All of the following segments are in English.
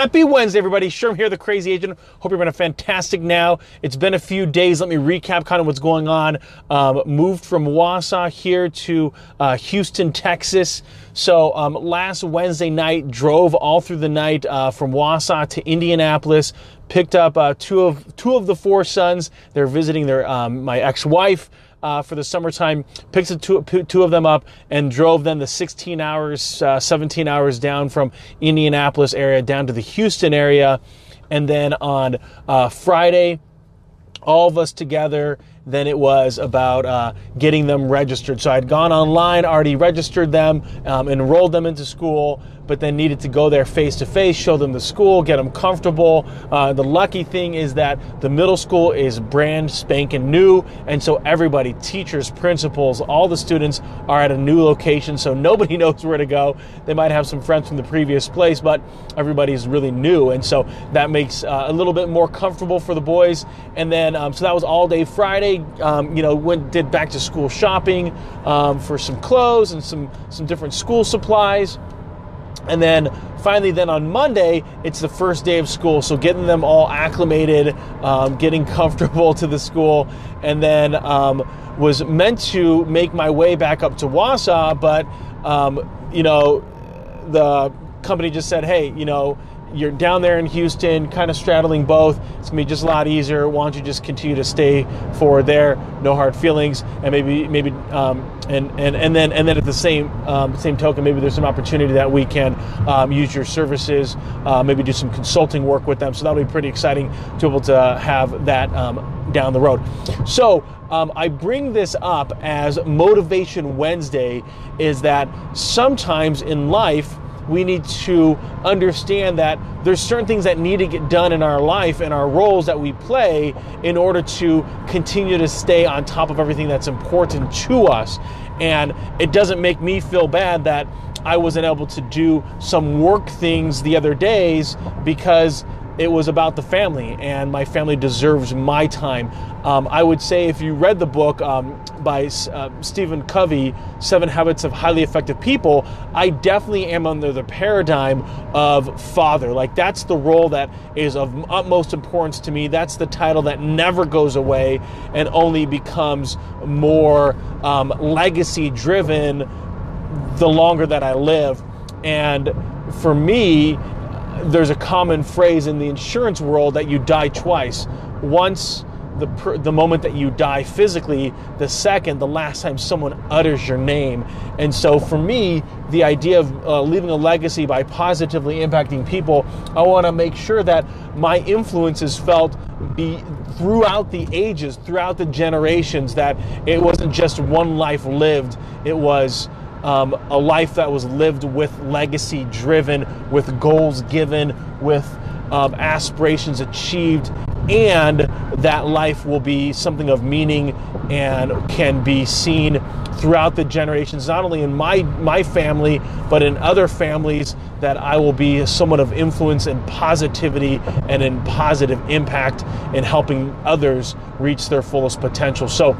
Happy Wednesday, everybody. Sherm here, the crazy agent. Hope you're having a fantastic now. It's been a few days. Let me recap kind of what's going on. Um, moved from Wausau here to uh, Houston, Texas. So um, last Wednesday night, drove all through the night uh, from Wausau to Indianapolis. Picked up uh, two of two of the four sons. They're visiting their um, my ex-wife uh, for the summertime, picked the two, two of them up and drove them the 16 hours, uh, 17 hours down from Indianapolis area down to the Houston area. And then on uh, Friday, all of us together than it was about uh, getting them registered. So I'd gone online, already registered them, um, enrolled them into school, but then needed to go there face to face, show them the school, get them comfortable. Uh, the lucky thing is that the middle school is brand spanking new, and so everybody, teachers, principals, all the students are at a new location, so nobody knows where to go. They might have some friends from the previous place, but everybody's really new, and so that makes uh, a little bit more comfortable for the boys. And then, um, so that was all day Friday. Um, you know, went did back to school shopping um, for some clothes and some some different school supplies. And then finally, then on Monday, it's the first day of school. So getting them all acclimated, um, getting comfortable to the school, and then um, was meant to make my way back up to Wausau, but um, you know, the company just said, hey, you know, you're down there in Houston, kind of straddling both. It's gonna be just a lot easier. Why don't you just continue to stay forward there? No hard feelings, and maybe maybe um, and and and then and then at the same um, same token, maybe there's some opportunity that we can um, use your services, uh, maybe do some consulting work with them. So that'll be pretty exciting to be able to have that um, down the road. So. Um, I bring this up as Motivation Wednesday is that sometimes in life we need to understand that there's certain things that need to get done in our life and our roles that we play in order to continue to stay on top of everything that's important to us. And it doesn't make me feel bad that I wasn't able to do some work things the other days because it was about the family, and my family deserves my time. Um, I would say if you read the book um, by uh, Stephen Covey, Seven Habits of Highly Effective People, I definitely am under the paradigm of father. Like, that's the role that is of utmost importance to me. That's the title that never goes away and only becomes more um, legacy driven the longer that I live. And for me, there's a common phrase in the insurance world that you die twice. Once the, the moment that you die physically, the second, the last time someone utters your name. And so for me, the idea of uh, leaving a legacy by positively impacting people, I want to make sure that my influence is felt be throughout the ages, throughout the generations, that it wasn't just one life lived, it was um, a life that was lived with legacy driven, with goals given, with um, aspirations achieved, and that life will be something of meaning and can be seen throughout the generations, not only in my, my family, but in other families, that I will be somewhat of influence and positivity and in positive impact in helping others reach their fullest potential. So,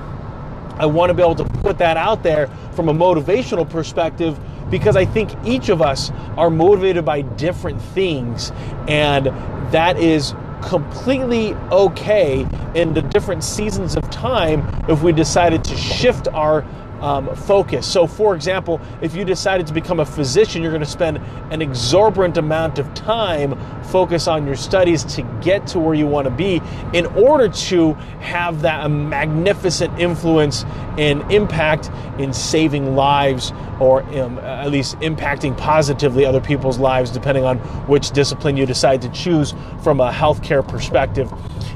I want to be able to put that out there from a motivational perspective because I think each of us are motivated by different things, and that is completely okay in the different seasons of time if we decided to shift our um, focus. So, for example, if you decided to become a physician, you're going to spend an exorbitant amount of time focus on your studies to get to where you want to be in order to have that magnificent influence and impact in saving lives or um, at least impacting positively other people's lives, depending on which discipline you decide to choose from a healthcare perspective.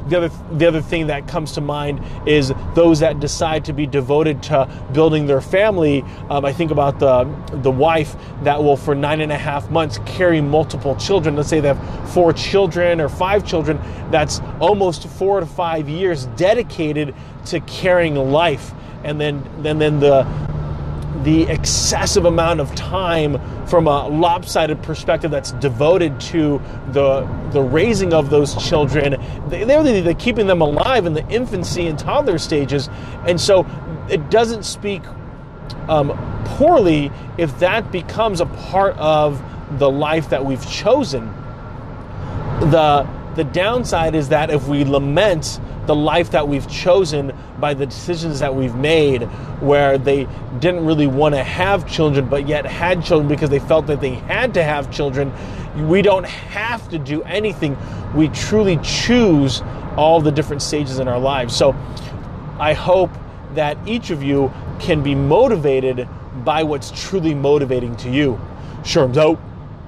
The other, the other thing that comes to mind is those that decide to be devoted to building their family. Um, I think about the, the wife that will, for nine and a half months, carry multiple children. Let's say they have four children or five children. That's almost four to five years dedicated to carrying life. And then, and then the the excessive amount of time from a lopsided perspective that's devoted to the the raising of those children. They're, they're keeping them alive in the infancy and toddler stages, and so it doesn't speak um, poorly if that becomes a part of the life that we've chosen. the the downside is that if we lament the life that we've chosen by the decisions that we've made, where they didn't really want to have children but yet had children because they felt that they had to have children, we don't have to do anything. We truly choose all the different stages in our lives. So I hope that each of you can be motivated by what's truly motivating to you. Sherm's out.